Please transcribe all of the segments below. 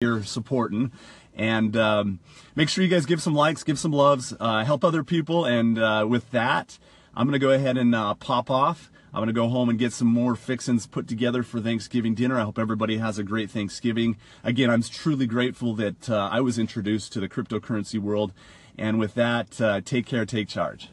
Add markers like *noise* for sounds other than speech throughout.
you're supporting. And um, make sure you guys give some likes, give some loves, uh, help other people. And uh, with that, I'm going to go ahead and uh, pop off. I'm going to go home and get some more fixins put together for Thanksgiving dinner. I hope everybody has a great Thanksgiving. Again, I'm truly grateful that uh, I was introduced to the cryptocurrency world. And with that, uh, take care, take charge.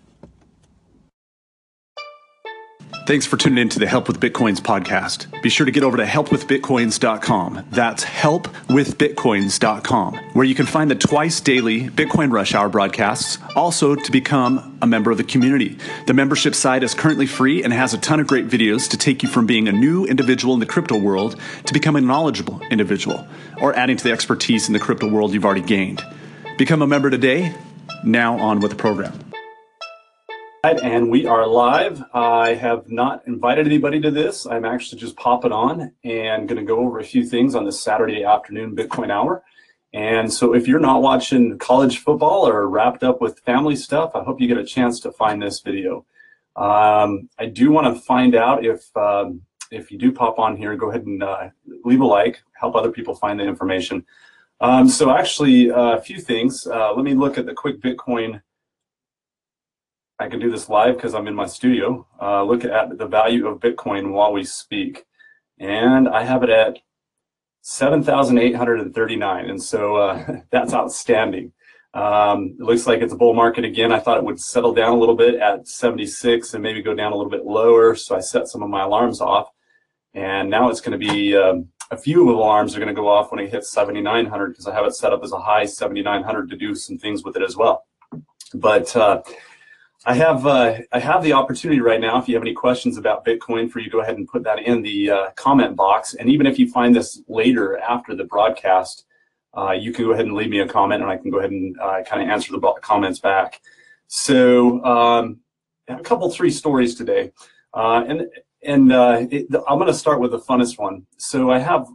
Thanks for tuning in to the Help with Bitcoins podcast. Be sure to get over to helpwithbitcoins.com. That's helpwithbitcoins.com, where you can find the twice daily Bitcoin Rush Hour broadcasts. Also, to become a member of the community. The membership site is currently free and has a ton of great videos to take you from being a new individual in the crypto world to becoming a knowledgeable individual or adding to the expertise in the crypto world you've already gained. Become a member today. Now, on with the program and we are live. I have not invited anybody to this. I'm actually just popping on and going to go over a few things on this Saturday afternoon Bitcoin hour. And so if you're not watching college football or wrapped up with family stuff, I hope you get a chance to find this video. Um, I do want to find out if um, if you do pop on here, go ahead and uh, leave a like, help other people find the information. Um, so actually, uh, a few things. Uh, let me look at the quick Bitcoin I can do this live because I'm in my studio. Uh, look at the value of Bitcoin while we speak. And I have it at 7,839. And so uh, *laughs* that's outstanding. Um, it looks like it's a bull market again. I thought it would settle down a little bit at 76 and maybe go down a little bit lower. So I set some of my alarms off. And now it's going to be um, a few alarms are going to go off when it hits 7,900 because I have it set up as a high 7,900 to do some things with it as well. But uh, I have uh, I have the opportunity right now. If you have any questions about Bitcoin, for you go ahead and put that in the uh, comment box. And even if you find this later after the broadcast, uh, you can go ahead and leave me a comment, and I can go ahead and uh, kind of answer the comments back. So um, a couple three stories today, uh, and and uh, it, I'm going to start with the funnest one. So I have.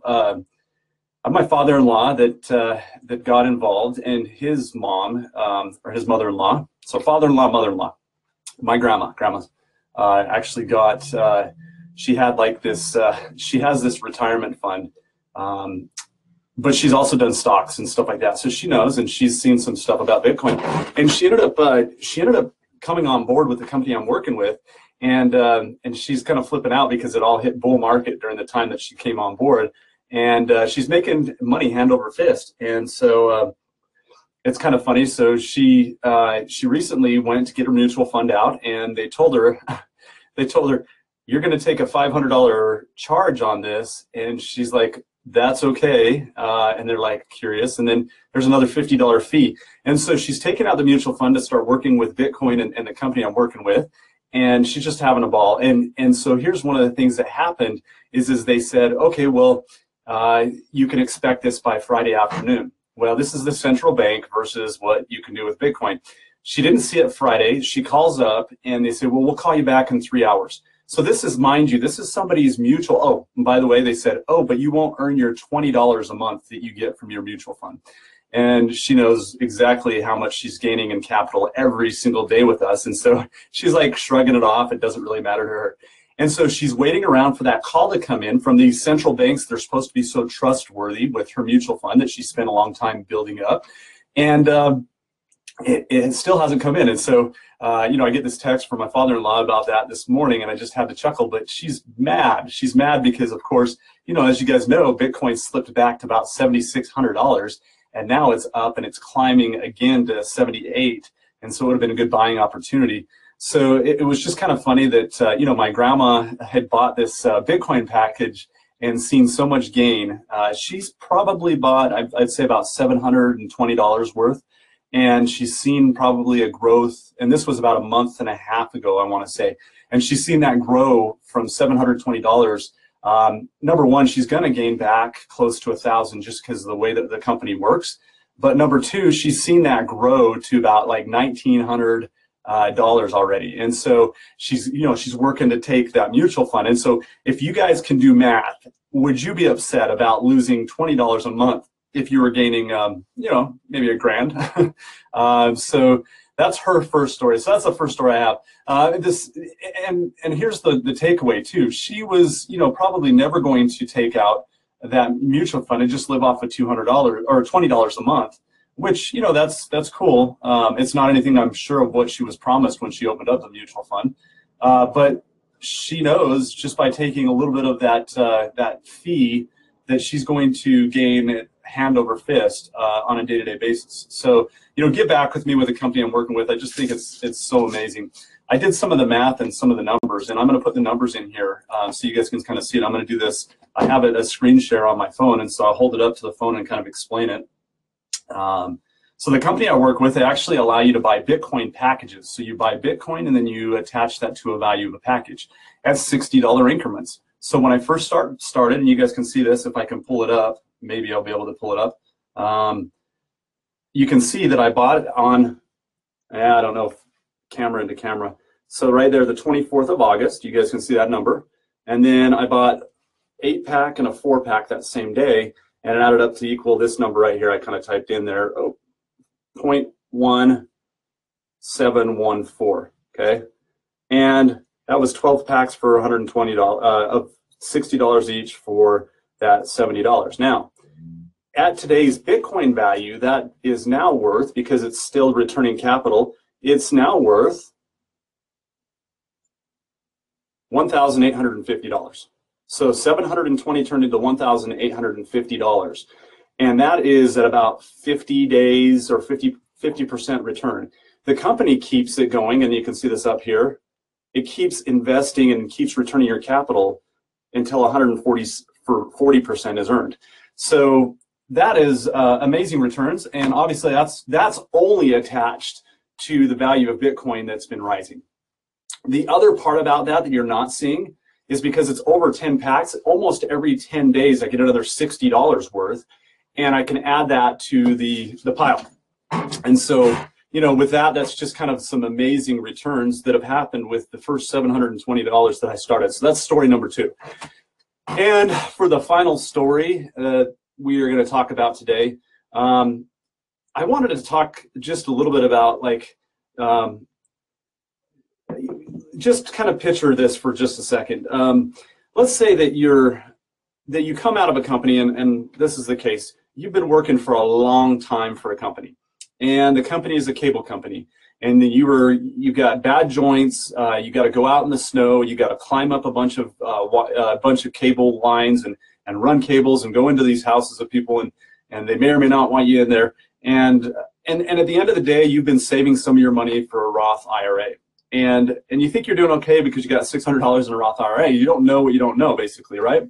my father-in-law that that got involved, and his mom um, or his mother-in-law. So father-in-law, mother-in-law my grandma, grandma's, uh, actually got, uh, she had like this, uh, she has this retirement fund, um, but she's also done stocks and stuff like that. So she knows, and she's seen some stuff about Bitcoin. And she ended up, uh, she ended up coming on board with the company I'm working with, and um, and she's kind of flipping out because it all hit bull market during the time that she came on board, and uh, she's making money hand over fist. And so it's kind of funny. So she uh, she recently went to get her mutual fund out, and they told her *laughs* they told her you're going to take a five hundred dollar charge on this, and she's like, that's okay. Uh, and they're like curious, and then there's another fifty dollar fee, and so she's taken out the mutual fund to start working with Bitcoin and, and the company I'm working with. And she's just having a ball, and and so here's one of the things that happened is is they said, okay, well, uh, you can expect this by Friday afternoon well, this is the central bank versus what you can do with Bitcoin. She didn't see it Friday. She calls up and they say, well, we'll call you back in three hours. So this is, mind you, this is somebody's mutual. Oh, and by the way, they said, oh, but you won't earn your $20 a month that you get from your mutual fund. And she knows exactly how much she's gaining in capital every single day with us. And so *laughs* she's like shrugging it off. It doesn't really matter to her. And so she's waiting around for that call to come in from these central banks. They're supposed to be so trustworthy with her mutual fund that she spent a long time building up. And um, it, it, still hasn't come in. And so, uh, you know, I get this text from my father-in-law about that this morning, and I just had to chuckle. But she's mad. She's mad because, of course, you know, as you guys know, Bitcoin slipped back to about seventy-six hundred dollars, and now it's up and it's climbing again to seventy-eight. And so it would have been a good buying opportunity. So it, it was just kind of funny that, uh, you know, my grandma had bought this uh, Bitcoin package and seen so much gain. Uh, she's probably bought, I'd, I'd, say about $720 worth. And she's seen probably a growth, and this was about a month and a half ago, I want to say. And she's seen that grow from $720. Um, number one, she's going to gain back close to a thousand just because of the way that the company works. But number two, she's seen that grow to about like 1900 uh, dollars already. And so she's, you know, she's working to take that mutual fund. And so if you guys can do math, would you be upset about losing $20 a month if you were gaining, um, you know, maybe a grand? uh, *laughs* so that's her first story. So that's the first story I have. Uh, this, and and here's the the takeaway too. She was, you know, probably never going to take out that mutual fund and just live off of $200 or $20 a month, which, you know, that's, that's cool. Um, it's not anything I'm sure of what she was promised when she opened up the mutual fund. Uh, but she knows just by taking a little bit of that, uh, that fee that she's going to gain hand over fist uh, on a day-to-day basis. So, you know, get back with me with the company I'm working with. I just think it's it's so amazing. I did some of the math and some of the numbers, and I'm going to put the numbers in here uh, so you guys can kind of see it. I'm going to do this. I have it a screen share on my phone, and so I'll hold it up to the phone and kind of explain it. Um, so the company I work with, they actually allow you to buy Bitcoin packages. So you buy Bitcoin and then you attach that to a value of a package at $60 increments. So when I first start started, and you guys can see this, if I can pull it up, maybe I'll be able to pull it up. Um, you can see that I bought it on, I don't know, camera into camera. So right there, the 24th of August, you guys can see that number. And then I bought eight pack and a four pack that same day, and it added up to equal this number right here. I kind of typed in there, oh, 0.1714, okay? And that was 12 packs for $120, uh, of $60 each for that $70. Now, at today's Bitcoin value, that is now worth, because it's still returning capital, it's now worth $1,850. So 720 turned into $1,850. And that is at about 50 days or 50, 50% return. The company keeps it going, and you can see this up here. It keeps investing and keeps returning your capital until 140 for 40% is earned. So that is uh, amazing returns, and obviously that's that's only attached to the value of Bitcoin that's been rising. The other part about that that you're not seeing is because it's over 10 packs, almost every 10 days I get another $60 worth, and I can add that to the, the pile. And so, you know, with that, that's just kind of some amazing returns that have happened with the first $720 that I started. So that's story number two. And for the final story uh, we are going to talk about today, um, I wanted to talk just a little bit about like, um, just kind of picture this for just a second. Um, let's say that you're that you come out of a company, and, and this is the case. You've been working for a long time for a company, and the company is a cable company, and then you were you've got bad joints. Uh, you got to go out in the snow. You got to climb up a bunch of uh, a bunch of cable lines and and run cables and go into these houses of people, and and they may or may not want you in there. And and and at the end of the day, you've been saving some of your money for a Roth IRA, and and you think you're doing okay because you got six hundred dollars in a Roth IRA. You don't know what you don't know, basically, right?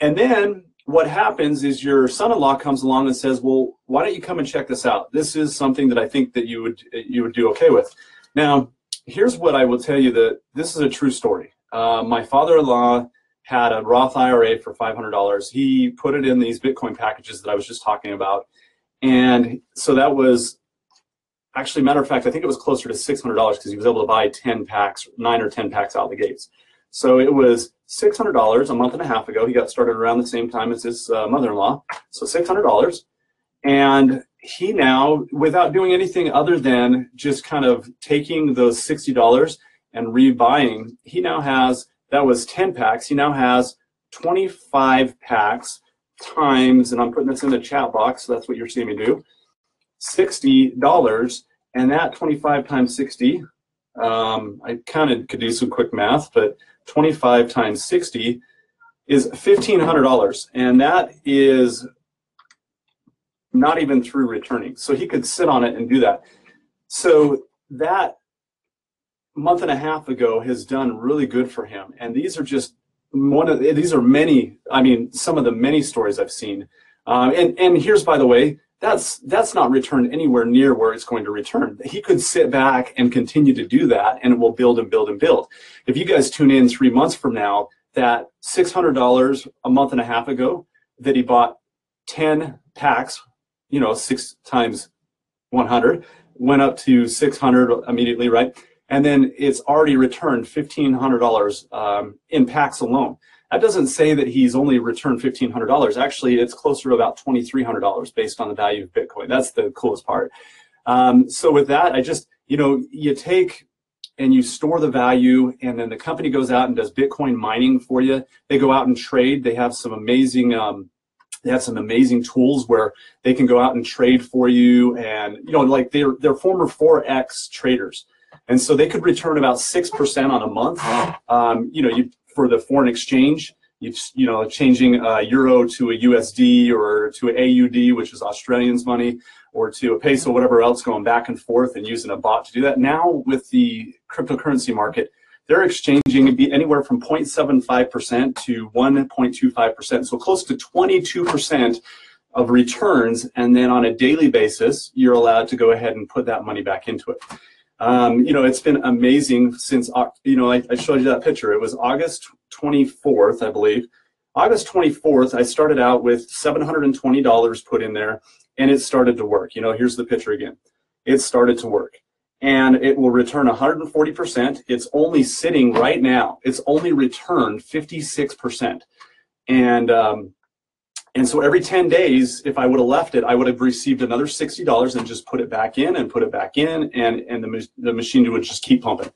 And then what happens is your son-in-law comes along and says, "Well, why don't you come and check this out? This is something that I think that you would you would do okay with." Now, here's what I will tell you that this is a true story. Uh, my father-in-law had a Roth IRA for $500. He put it in these Bitcoin packages that I was just talking about, and so that was actually, matter of fact, I think it was closer to $600 because he was able to buy 10 packs, nine or 10 packs out of the gates. So it was $600 a month and a half ago. He got started around the same time as his uh, mother-in-law. So $600. And he now, without doing anything other than just kind of taking those $60 and rebuying, he now has, that was 10 packs. He now has 25 packs times, and I'm putting this in the chat box, so that's what you're seeing me do, $60. And that 25 times 60, um, I kind of could do some quick math, but 25 times 60 is $1,500. And that is not even through returning. So he could sit on it and do that. So that month and a half ago has done really good for him. And these are just one of these are many. I mean, some of the many stories I've seen. Um, and and here's by the way, that's that's not returned anywhere near where it's going to return. He could sit back and continue to do that, and it will build and build and build. If you guys tune in three months from now, that six hundred dollars a month and a half ago that he bought ten packs, you know, six times one hundred, went up to six hundred immediately, right? And then it's already returned fifteen hundred dollars um, in packs alone. That doesn't say that he's only returned $1,500. Actually, it's closer to about $2,300 based on the value of Bitcoin. That's the coolest part. Um, so with that, I just, you know, you take and you store the value and then the company goes out and does bitcoin mining for you they go out and trade they have some amazing um, they have some amazing tools where they can go out and trade for you and you know like they're they're former forex traders and so they could return about 6% on a month um, you know you for the foreign exchange you you know changing a euro to a usd or to an aud which is australians money or to a peso, whatever else, going back and forth and using a bot to do that. Now with the cryptocurrency market, they're exchanging be anywhere from 0.75% to 1.25%, so close to 22% of returns. And then on a daily basis, you're allowed to go ahead and put that money back into it. Um, you know, it's been amazing since, you know, I, I showed you that picture. It was August 24th, I believe. August 24th, I started out with $720 put in there and it started to work. You know, here's the picture again. It started to work and it will return 140%. It's only sitting right now. It's only returned 56%. And, um, and so every 10 days, if I would have left it, I would have received another $60 and just put it back in and put it back in and, and the, the machine would just keep pumping.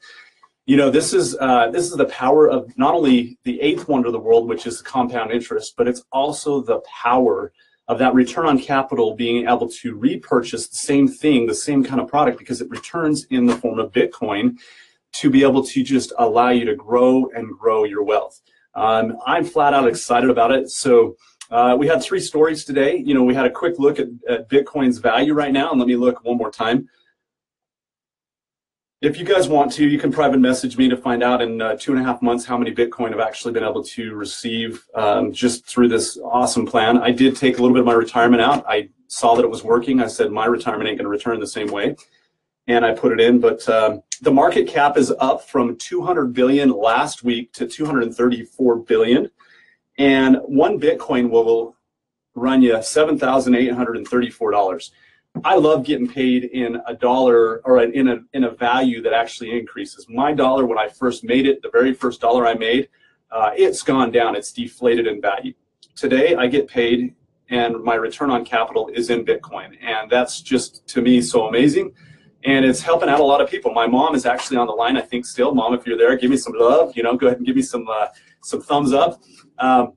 You know, this is, uh, this is the power of not only the eighth wonder of the world, which is compound interest, but it's also the power of that return on capital being able to repurchase the same thing, the same kind of product, because it returns in the form of Bitcoin to be able to just allow you to grow and grow your wealth. Um, I'm flat out excited about it. So uh, we had three stories today. You know, we had a quick look at, at Bitcoin's value right now, and let me look one more time if you guys want to, you can private message me to find out in uh, two and a half months how many Bitcoin I've actually been able to receive um, just through this awesome plan. I did take a little bit of my retirement out. I saw that it was working. I said my retirement ain't going to return the same way, and I put it in. But um, the market cap is up from 200 billion last week to 234 billion, and one Bitcoin will run you seven thousand eight hundred and thirty-four dollars. I love getting paid in a dollar or in a in a value that actually increases. My dollar when I first made it, the very first dollar I made, uh, it's gone down. It's deflated in value. Today I get paid and my return on capital is in Bitcoin, and that's just to me so amazing. And it's helping out a lot of people. My mom is actually on the line. I think still, mom, if you're there, give me some love. You know, go ahead and give me some uh, some thumbs up. Um,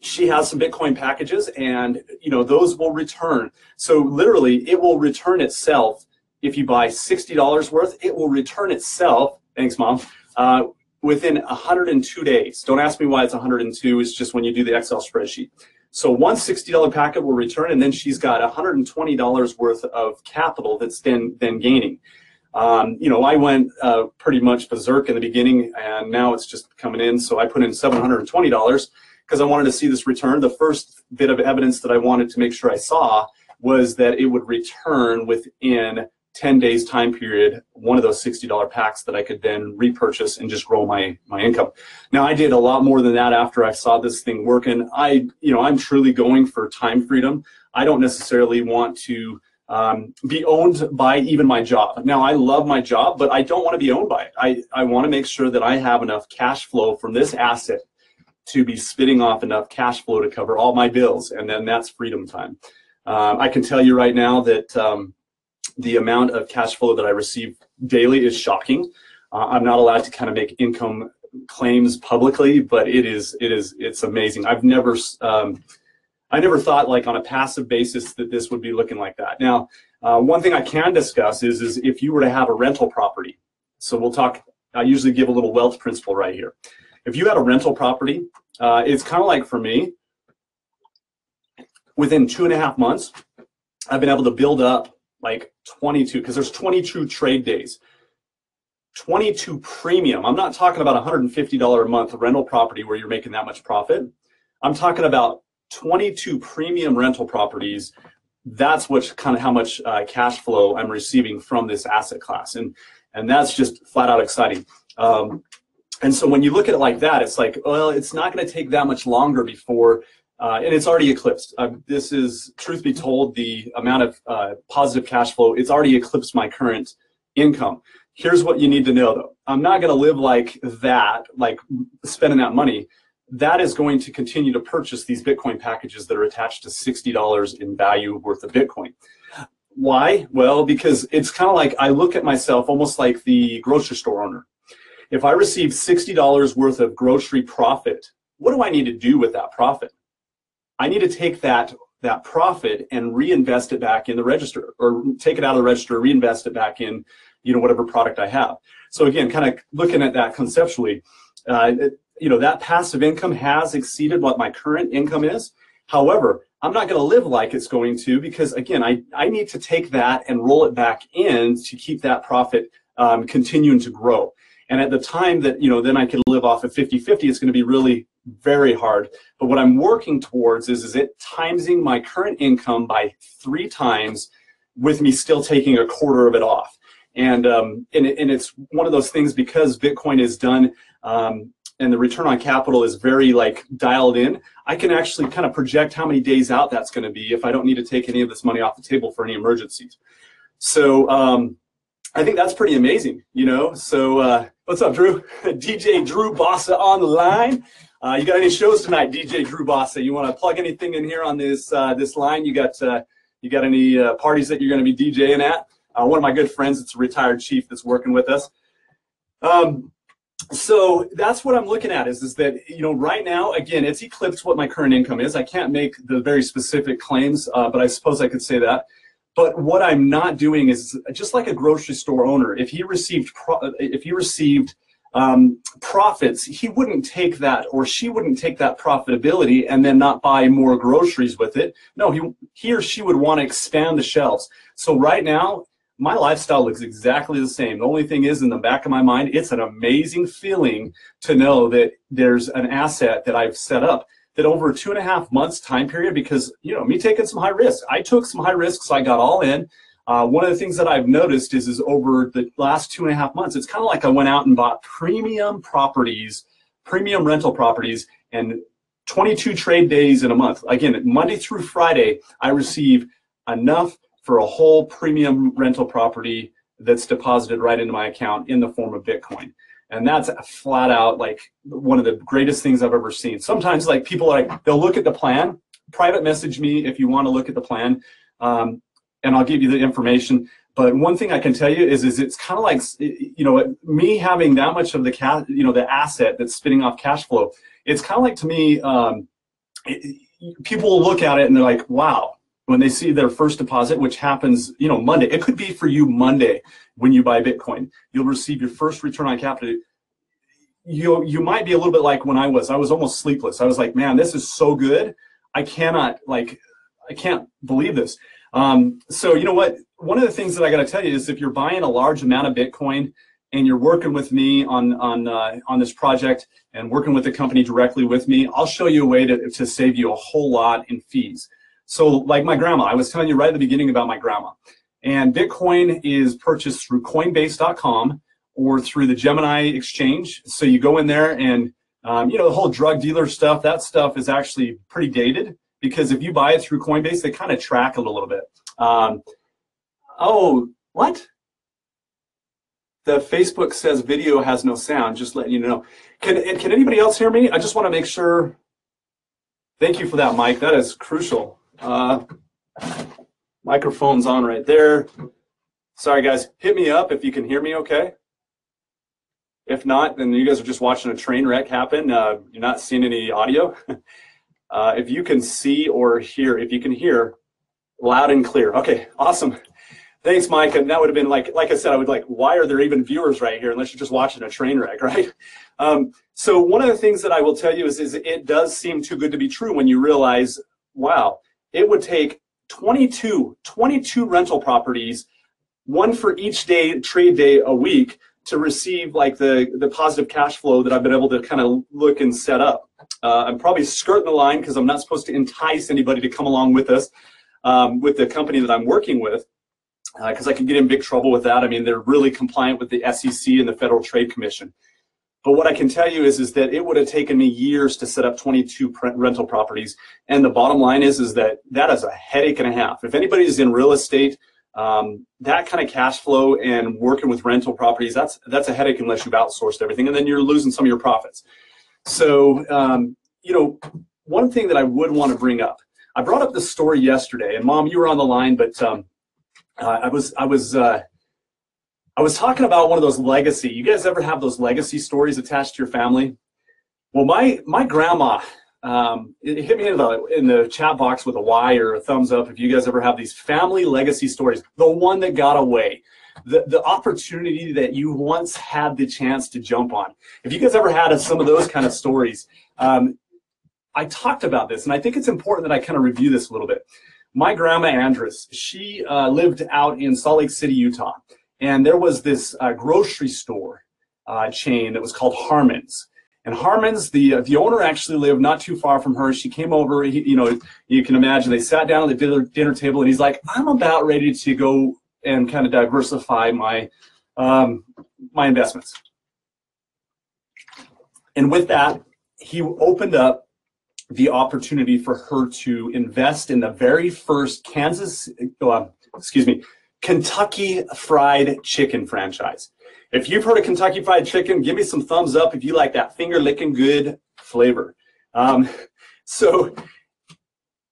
she has some Bitcoin packages and you know those will return. So literally it will return itself if you buy $60 worth, it will return itself, thanks mom, uh, within 102 days. Don't ask me why it's 102, it's just when you do the Excel spreadsheet. So one $60 packet will return and then she's got $120 worth of capital that's then, then gaining. Um, you know, I went uh, pretty much berserk in the beginning and now it's just coming in. So I put in $720 because I wanted to see this return. The first bit of evidence that I wanted to make sure I saw was that it would return within 10 days time period, one of those $60 packs that I could then repurchase and just grow my, my income. Now I did a lot more than that after I saw this thing working. I, you know, I'm truly going for time freedom. I don't necessarily want to um, be owned by even my job. Now I love my job, but I don't want to be owned by it. I, I want to make sure that I have enough cash flow from this asset to be spitting off enough cash flow to cover all my bills, and then that's freedom time. Uh, I can tell you right now that um, the amount of cash flow that I receive daily is shocking. Uh, I'm not allowed to kind of make income claims publicly, but it is it is it's amazing. I've never um, I never thought like on a passive basis that this would be looking like that. Now, uh, one thing I can discuss is is if you were to have a rental property. So we'll talk. I usually give a little wealth principle right here if you had a rental property, uh, it's kind of like for me, within two and a half months, I've been able to build up like 22, because there's 22 trade days. 22 premium. I'm not talking about $150 a month rental property where you're making that much profit. I'm talking about 22 premium rental properties. That's what kind of how much uh, cash flow I'm receiving from this asset class, and and that's just flat out exciting. Um, and so when you look at it like that, it's like, well, it's not going to take that much longer before, uh, and it's already eclipsed. Uh, this is, truth be told, the amount of uh, positive cash flow, it's already eclipsed my current income. Here's what you need to know though. I'm not going to live like that, like spending that money. That is going to continue to purchase these Bitcoin packages that are attached to $60 in value worth of Bitcoin why? Well, because it's kind of like I look at myself almost like the grocery store owner. If I receive $60 worth of grocery profit, what do I need to do with that profit? I need to take that that profit and reinvest it back in the register or take it out of the register, reinvest it back in, you know, whatever product I have. So again, kind of looking at that conceptually, uh, you know, that passive income has exceeded what my current income is. However, I'm not going to live like it's going to because again, I, I need to take that and roll it back in to keep that profit um, continuing to grow. And at the time that, you know, then I can live off of 50-50, it's going to be really very hard. But what I'm working towards is, is it timesing my current income by three times with me still taking a quarter of it off. And, um, and, and it's one of those things because Bitcoin is done um, and the return on capital is very like dialed in, I can actually kind of project how many days out that's going to be if I don't need to take any of this money off the table for any emergencies. So um, I think that's pretty amazing, you know. So uh, what's up, Drew? *laughs* DJ Drew Bossa on the line. Uh, you got any shows tonight, DJ Drew Bossa? You want to plug anything in here on this uh, this line? You got uh, you got any uh, parties that you're going to be DJing at? Uh, one of my good friends, it's a retired chief that's working with us. Um, so that's what I'm looking at is, is that, you know, right now, again, it's eclipsed what my current income is. I can't make the very specific claims, uh, but I suppose I could say that. But what I'm not doing is just like a grocery store owner, if he received, if he received um, profits, he wouldn't take that or she wouldn't take that profitability and then not buy more groceries with it. No, he, he or she would want to expand the shelves. So right now, my lifestyle looks exactly the same. The only thing is in the back of my mind, it's an amazing feeling to know that there's an asset that I've set up that over two and a half months time period, because, you know, me taking some high risks, I took some high risks. I got all in. Uh, one of the things that I've noticed is, is over the last two and a half months, it's kind of like I went out and bought premium properties, premium rental properties, and 22 trade days in a month. Again, Monday through Friday, I receive enough for a whole premium rental property that's deposited right into my account in the form of Bitcoin. And that's flat out like one of the greatest things I've ever seen. Sometimes like people like, they'll look at the plan, private message me if you want to look at the plan, um, and I'll give you the information. But one thing I can tell you is, is it's kind of like, you know, me having that much of the cash, you know, the asset that's spinning off cash flow. It's kind of like to me, um, it, people look at it and they're like, wow, when they see their first deposit, which happens, you know, Monday. It could be for you Monday when you buy Bitcoin. You'll receive your first return on capital. You you might be a little bit like when I was. I was almost sleepless. I was like, man, this is so good. I cannot like, I can't believe this. Um, so you know what? One of the things that I got to tell you is if you're buying a large amount of Bitcoin and you're working with me on on uh, on this project and working with the company directly with me, I'll show you a way to to save you a whole lot in fees. So like my grandma, I was telling you right at the beginning about my grandma. And Bitcoin is purchased through Coinbase.com or through the Gemini exchange. So you go in there and, um, you know, the whole drug dealer stuff, that stuff is actually pretty dated because if you buy it through Coinbase, they kind of track it a little bit. Um, oh, what? The Facebook says video has no sound, just letting you know. Can, can anybody else hear me? I just want to make sure. Thank you for that, Mike. That is crucial. Uh, microphone's on right there. Sorry, guys. Hit me up if you can hear me okay. If not, then you guys are just watching a train wreck happen. Uh, you're not seeing any audio. *laughs* uh, if you can see or hear, if you can hear loud and clear. Okay, awesome. Thanks, Mike. And that would have been like, like I said, I would like, why are there even viewers right here unless you're just watching a train wreck, *laughs* right? Um, so one of the things that I will tell you is, is it does seem too good to be true when you realize, wow, it would take 22, 22 rental properties, one for each day, trade day a week, to receive like the, the positive cash flow that I've been able to kind of look and set up. Uh, I'm probably skirting the line because I'm not supposed to entice anybody to come along with us um, with the company that I'm working with because uh, I could get in big trouble with that. I mean, they're really compliant with the SEC and the Federal Trade Commission. But what I can tell you is, is that it would have taken me years to set up 22 rental properties. And the bottom line is, is that that is a headache and a half. If anybody's in real estate, um, that kind of cash flow and working with rental properties, that's that's a headache unless you've outsourced everything, and then you're losing some of your profits. So, um, you know, one thing that I would want to bring up, I brought up this story yesterday, and Mom, you were on the line, but um, uh, I was I was uh, I was talking about one of those legacy. You guys ever have those legacy stories attached to your family? Well, my my grandma. Um, it hit me in the in the chat box with a Y or a thumbs up if you guys ever have these family legacy stories. The one that got away, the the opportunity that you once had the chance to jump on. If you guys ever had some of those kind of stories, um, I talked about this, and I think it's important that I kind of review this a little bit. My grandma Andress, she uh, lived out in Salt Lake City, Utah, and there was this uh, grocery store uh, chain that was called Harmon's and Harmon's, the uh, the owner actually lived not too far from her. She came over. He, you know, you can imagine they sat down at the dinner, dinner table, and he's like, "I'm about ready to go and kind of diversify my um, my investments." And with that, he opened up the opportunity for her to invest in the very first Kansas, uh, excuse me, Kentucky Fried Chicken franchise. If you've heard of Kentucky Fried Chicken, give me some thumbs up if you like that finger licking good flavor. Um, *laughs* so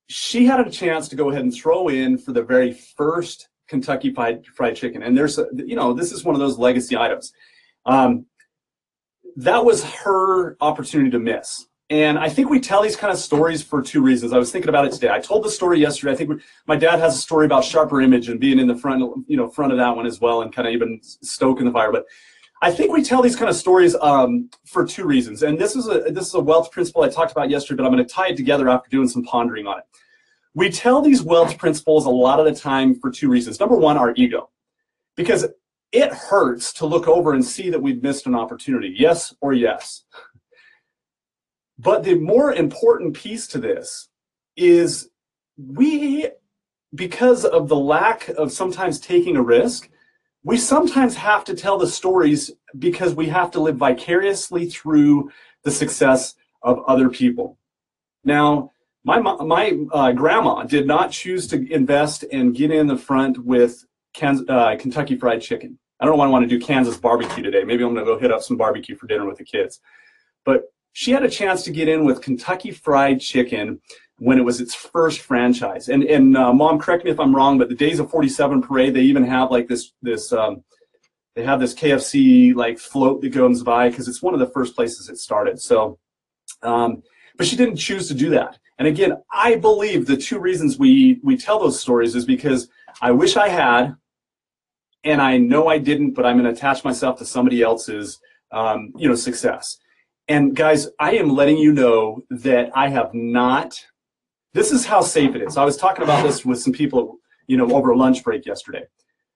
she had a chance to go ahead and throw in for the very first Kentucky Fried, fried Chicken. And there's, a, you know, this is one of those legacy items. Um, that was her opportunity to miss. And I think we tell these kind of stories for two reasons. I was thinking about it today. I told the story yesterday. I think we, my dad has a story about sharper image and being in the front, you know, front of that one as well, and kind of even stoking the fire. But I think we tell these kind of stories um, for two reasons. And this is a this is a wealth principle I talked about yesterday, but I'm going to tie it together after doing some pondering on it. We tell these wealth principles a lot of the time for two reasons. Number one, our ego, because it hurts to look over and see that we've missed an opportunity. Yes or yes. But the more important piece to this is we, because of the lack of sometimes taking a risk, we sometimes have to tell the stories because we have to live vicariously through the success of other people. Now, my my uh, grandma did not choose to invest and get in the front with uh, Kentucky Fried Chicken. I don't know why I want to do Kansas barbecue today. Maybe I'm going to go hit up some barbecue for dinner with the kids. But she had a chance to get in with Kentucky Fried Chicken when it was its first franchise. And and uh, mom, correct me if I'm wrong, but the Days of 47 parade, they even have like this this um, they have this KFC like float that goes by because it's one of the first places it started. So, um, but she didn't choose to do that. And again, I believe the two reasons we we tell those stories is because I wish I had, and I know I didn't, but I'm going to attach myself to somebody else's um, you know success. And guys, I am letting you know that I have not. This is how safe it is. I was talking about this with some people, you know, over lunch break yesterday.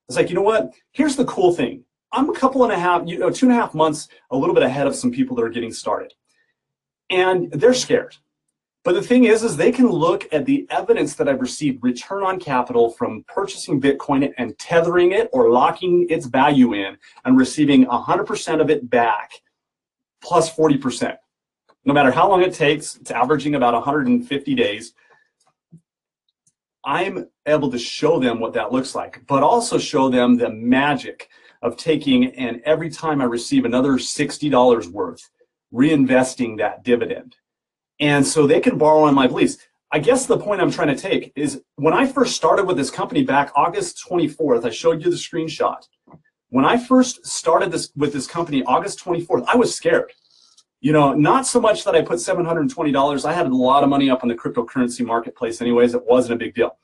It's like, you know what? Here's the cool thing. I'm a couple and a half, you know, two and a half months, a little bit ahead of some people that are getting started, and they're scared. But the thing is, is they can look at the evidence that I've received return on capital from purchasing Bitcoin and tethering it or locking its value in and receiving 100% of it back plus 40%. No matter how long it takes, it's averaging about 150 days. I'm able to show them what that looks like, but also show them the magic of taking and every time I receive another $60 worth, reinvesting that dividend. And so they can borrow on my beliefs. I guess the point I'm trying to take is when I first started with this company back August 24th, I showed you the screenshot. When I first started this with this company, August 24th, I was scared. You know, not so much that I put $720. I had a lot of money up on the cryptocurrency marketplace anyways. It wasn't a big deal.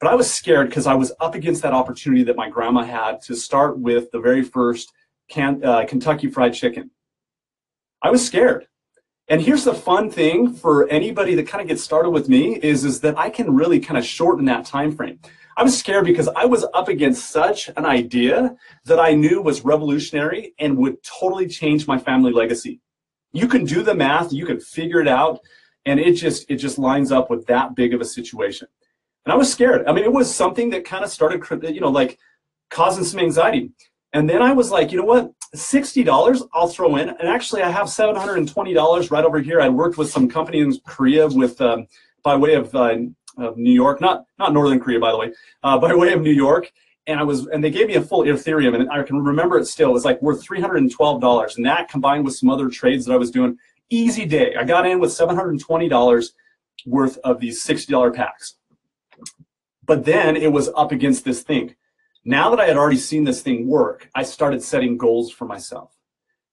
But I was scared because I was up against that opportunity that my grandma had to start with the very first can, uh, Kentucky Fried Chicken. I was scared. And here's the fun thing for anybody that kind of gets started with me is, is that I can really kind of shorten that time frame. I was scared because I was up against such an idea that I knew was revolutionary and would totally change my family legacy. You can do the math, you can figure it out, and it just it just lines up with that big of a situation. And I was scared. I mean, it was something that kind of started, you know, like causing some anxiety. And then I was like, you know what? $60 I'll throw in. And actually, I have $720 right over here. I worked with some company in Korea with, um, by way of uh, of New York, not not Northern Korea, by the way, uh, by way of New York. And I was, and they gave me a full Ethereum, and I can remember it still. It was like worth three hundred and twelve dollars, and that combined with some other trades that I was doing, easy day. I got in with seven hundred and twenty dollars worth of these sixty dollar packs. But then it was up against this thing. Now that I had already seen this thing work, I started setting goals for myself.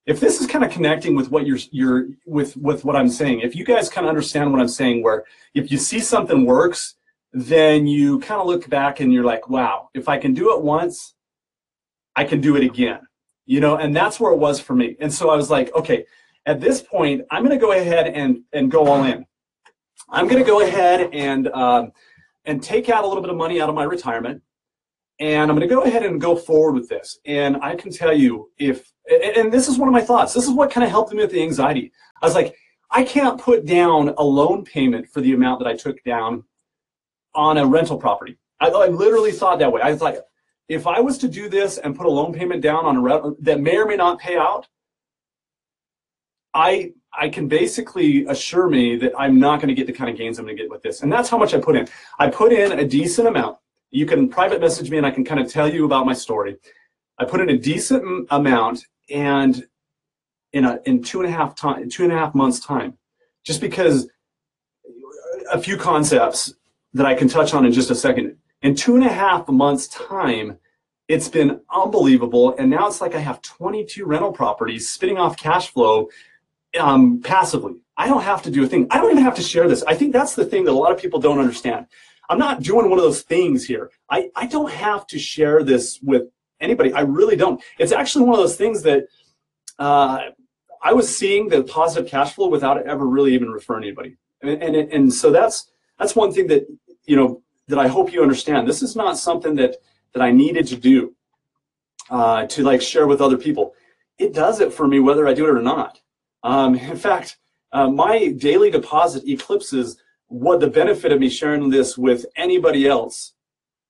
If this is kind of connecting with what you're you're with with what I'm saying, if you guys kind of understand what I'm saying, where if you see something works, then you kind of look back and you're like, wow, if I can do it once, I can do it again. You know, and that's where it was for me. And so I was like, okay, at this point, I'm going to go ahead and and go all in. I'm going to go ahead and um, and take out a little bit of money out of my retirement, and I'm going to go ahead and go forward with this. And I can tell you, if and this is one of my thoughts. This is what kind of helped me with the anxiety. I was like, I can't put down a loan payment for the amount that I took down on a rental property. I, I literally thought that way. I was like, if I was to do this and put a loan payment down on a re- that may or may not pay out, I I can basically assure me that I'm not going to get the kind of gains I'm going to get with this. And that's how much I put in. I put in a decent amount. You can private message me and I can kind of tell you about my story. I put in a decent amount and in a in two and a half time two and a half months time, just because a few concepts that I can touch on in just a second. In two and a half months time, it's been unbelievable. And now it's like I have 22 rental properties spitting off cash flow um, passively. I don't have to do a thing. I don't even have to share this. I think that's the thing that a lot of people don't understand. I'm not doing one of those things here. I, I don't have to share this with anybody. I really don't. It's actually one of those things that uh, I was seeing the positive cash flow without ever really even referring anybody. And, and, and so that's, that's one thing that, you know, that I hope you understand. This is not something that, that I needed to do uh, to like share with other people. It does it for me whether I do it or not. Um, in fact, uh, my daily deposit eclipses what the benefit of me sharing this with anybody else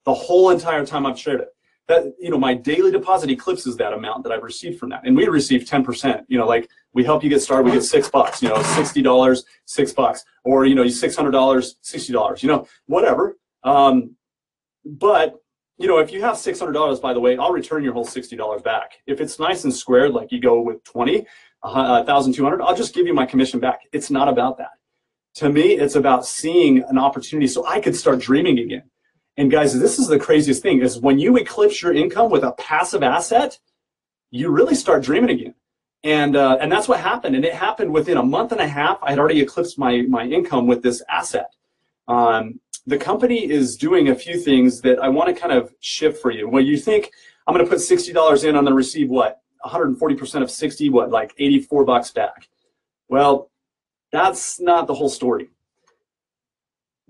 the whole entire time I've shared it. That you know, my daily deposit eclipses that amount that I've received from that, and we receive ten percent. You know, like we help you get started, we get six bucks. You know, sixty dollars, six bucks, or you know, six hundred dollars, sixty dollars. You know, whatever. Um, but you know, if you have six hundred dollars, by the way, I'll return your whole sixty dollars back. If it's nice and squared, like you go with twenty, 1,200, I'll just give you my commission back. It's not about that. To me, it's about seeing an opportunity so I could start dreaming again. And guys, this is the craziest thing is when you eclipse your income with a passive asset, you really start dreaming again. And, uh, and that's what happened. And it happened within a month and a half. I had already eclipsed my, my income with this asset. Um, the company is doing a few things that I want to kind of shift for you. When you think I'm going to put $60 in, I'm going to receive what? 140% of 60, what, like 84 bucks back. Well, that's not the whole story.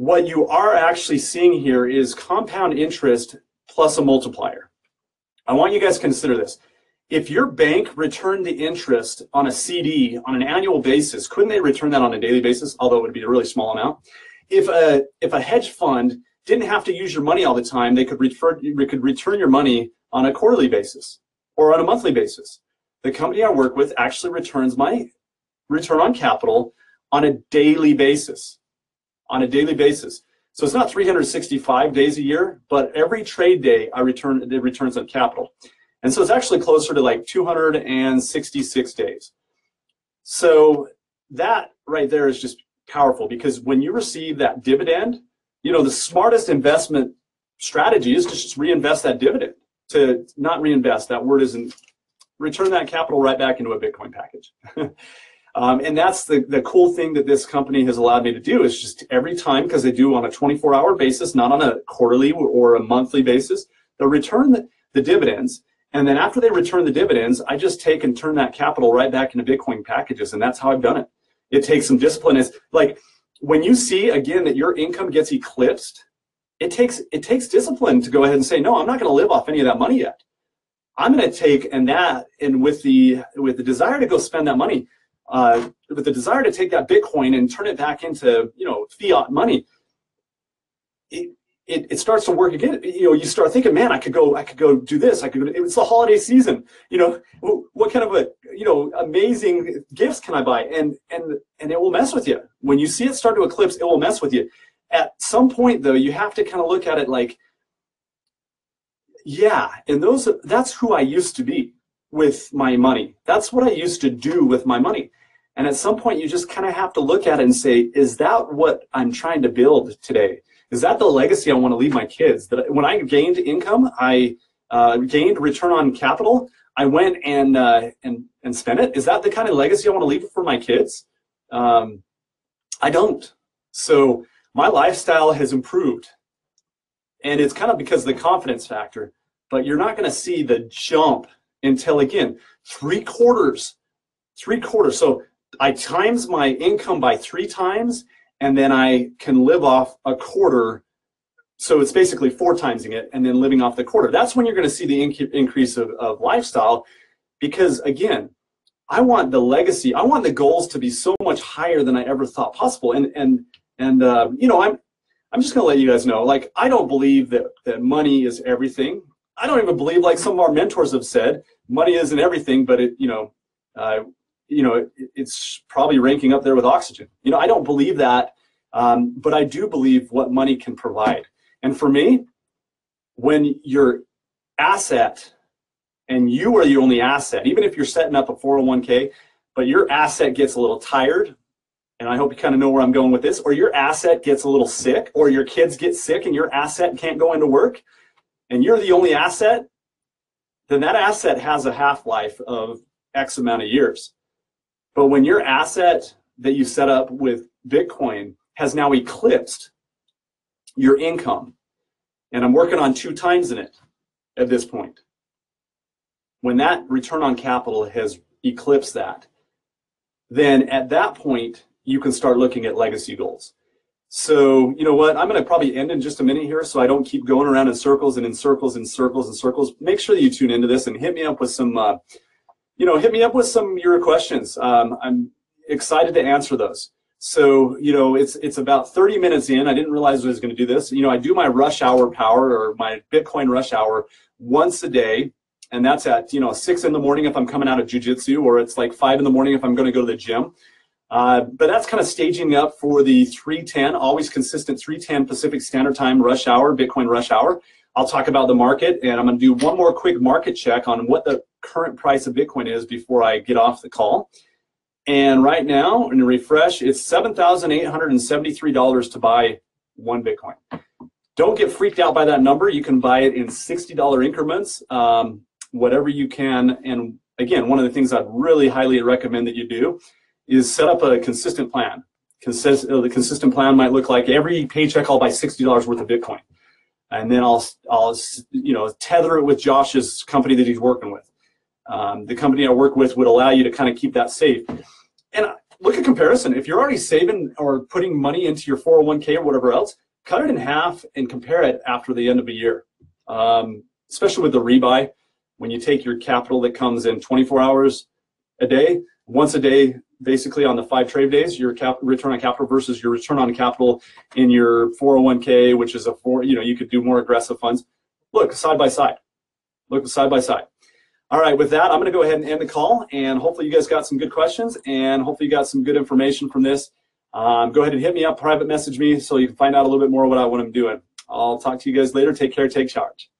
What you are actually seeing here is compound interest plus a multiplier. I want you guys to consider this. If your bank returned the interest on a CD on an annual basis, couldn't they return that on a daily basis? Although it would be a really small amount. If a if a hedge fund didn't have to use your money all the time, they could refer could return your money on a quarterly basis or on a monthly basis. The company I work with actually returns my return on capital on a daily basis. On a daily basis. So it's not 365 days a year, but every trade day I return the returns on capital. And so it's actually closer to like 266 days. So that right there is just powerful because when you receive that dividend, you know, the smartest investment strategy is to just reinvest that dividend to not reinvest. That word isn't return that capital right back into a Bitcoin package. *laughs* um, and that's the, the cool thing that this company has allowed me to do is just every time, because they do on a 24 hour basis, not on a quarterly or a monthly basis, they'll return the, the dividends. And then after they return the dividends, I just take and turn that capital right back into Bitcoin packages. And that's how I've done it. It takes some discipline. It's like when you see again that your income gets eclipsed it takes it takes discipline to go ahead and say no i'm not going to live off any of that money yet i'm going to take and that and with the with the desire to go spend that money uh, with the desire to take that bitcoin and turn it back into you know fiat money it, it, it starts to work again. You know you start thinking man i could go i could go do this. I could it's the holiday season you know? What kind of a you know amazing gifts can i buy? And and and it will mess with you. When you see it start to eclipse it will mess with you. At some point though you have to kind of look at it like yeah and those that's who i used to be with my money that's what i used to do with my money and at some point you just kind of have to look at it and say is that what i'm trying to build today is that the legacy i want to leave my kids that when i gained income i uh, gained return on capital, I went and uh, and and spent it. Is that the kind of legacy I want to leave for my kids? Um, I don't. So my lifestyle has improved, and it's kind of because of the confidence factor. But you're not going to see the jump until again three quarters, three quarters. So I times my income by three times, and then I can live off a quarter. So it's basically four timesing it and then living off the quarter. That's when you're going to see the inc- increase of, of lifestyle because, again, I want the legacy, I want the goals to be so much higher than I ever thought possible. And, and, and uh, you know, I'm, I'm just going to let you guys know, like, I don't believe that, that money is everything. I don't even believe, like some of our mentors have said, money isn't everything, but it, you know, uh, you know, it, it's probably ranking up there with oxygen. You know, I don't believe that, um, but I do believe what money can provide. And for me, when your asset and you are the only asset, even if you're setting up a 401k, but your asset gets a little tired, and I hope you kind of know where I'm going with this, or your asset gets a little sick, or your kids get sick and your asset can't go into work, and you're the only asset, then that asset has a half life of X amount of years. But when your asset that you set up with Bitcoin has now eclipsed your income, and I'm working on two times in it at this point. When that return on capital has eclipsed that, then at that point, you can start looking at legacy goals. So, you know what? I'm going to probably end in just a minute here so I don't keep going around in circles and in circles and circles and circles. Make sure that you tune into this and hit me up with some uh, you know, hit me up with some your questions. Um, I'm excited to answer those. So, you know, it's it's about 30 minutes in. I didn't realize I was going to do this. You know, I do my rush hour power or my Bitcoin rush hour once a day, and that's at you know six in the morning if I'm coming out of jujitsu, or it's like five in the morning if I'm going to go to the gym. Uh, but that's kind of staging up for the 310, always consistent 310 Pacific Standard Time rush hour, Bitcoin rush hour. I'll talk about the market, and I'm going to do one more quick market check on what the current price of Bitcoin is before I get off the call. And right now, in refresh, it's $7,873 to buy one Bitcoin. Don't get freaked out by that number. You can buy it in $60 increments, um, whatever you can. And again, one of the things I'd really highly recommend that you do is set up a consistent plan. Consist, uh, the consistent plan might look like every paycheck I'll buy $60 worth of Bitcoin. And then I'll, I'll, you know, tether it with Josh's company that he's working with um, the company I work with would allow you to kind of keep that safe. And look at comparison. If you're already saving or putting money into your 401k or whatever else, cut it in half and compare it after the end of a year. Um, especially with the rebuy, when you take your capital that comes in 24 hours a day, once a day, basically on the five trade days, your cap, return on capital versus your return on capital in your 401k, which is a four, you know, you could do more aggressive funds. Look side by side. Look side by side. All right, with that, I'm going to go ahead and end the call, and hopefully you guys got some good questions, and hopefully you got some good information from this. Um, go ahead and hit me up, private message me, so you can find out a little bit more what I, what I'm doing. I'll talk to you guys later. Take care. Take charge.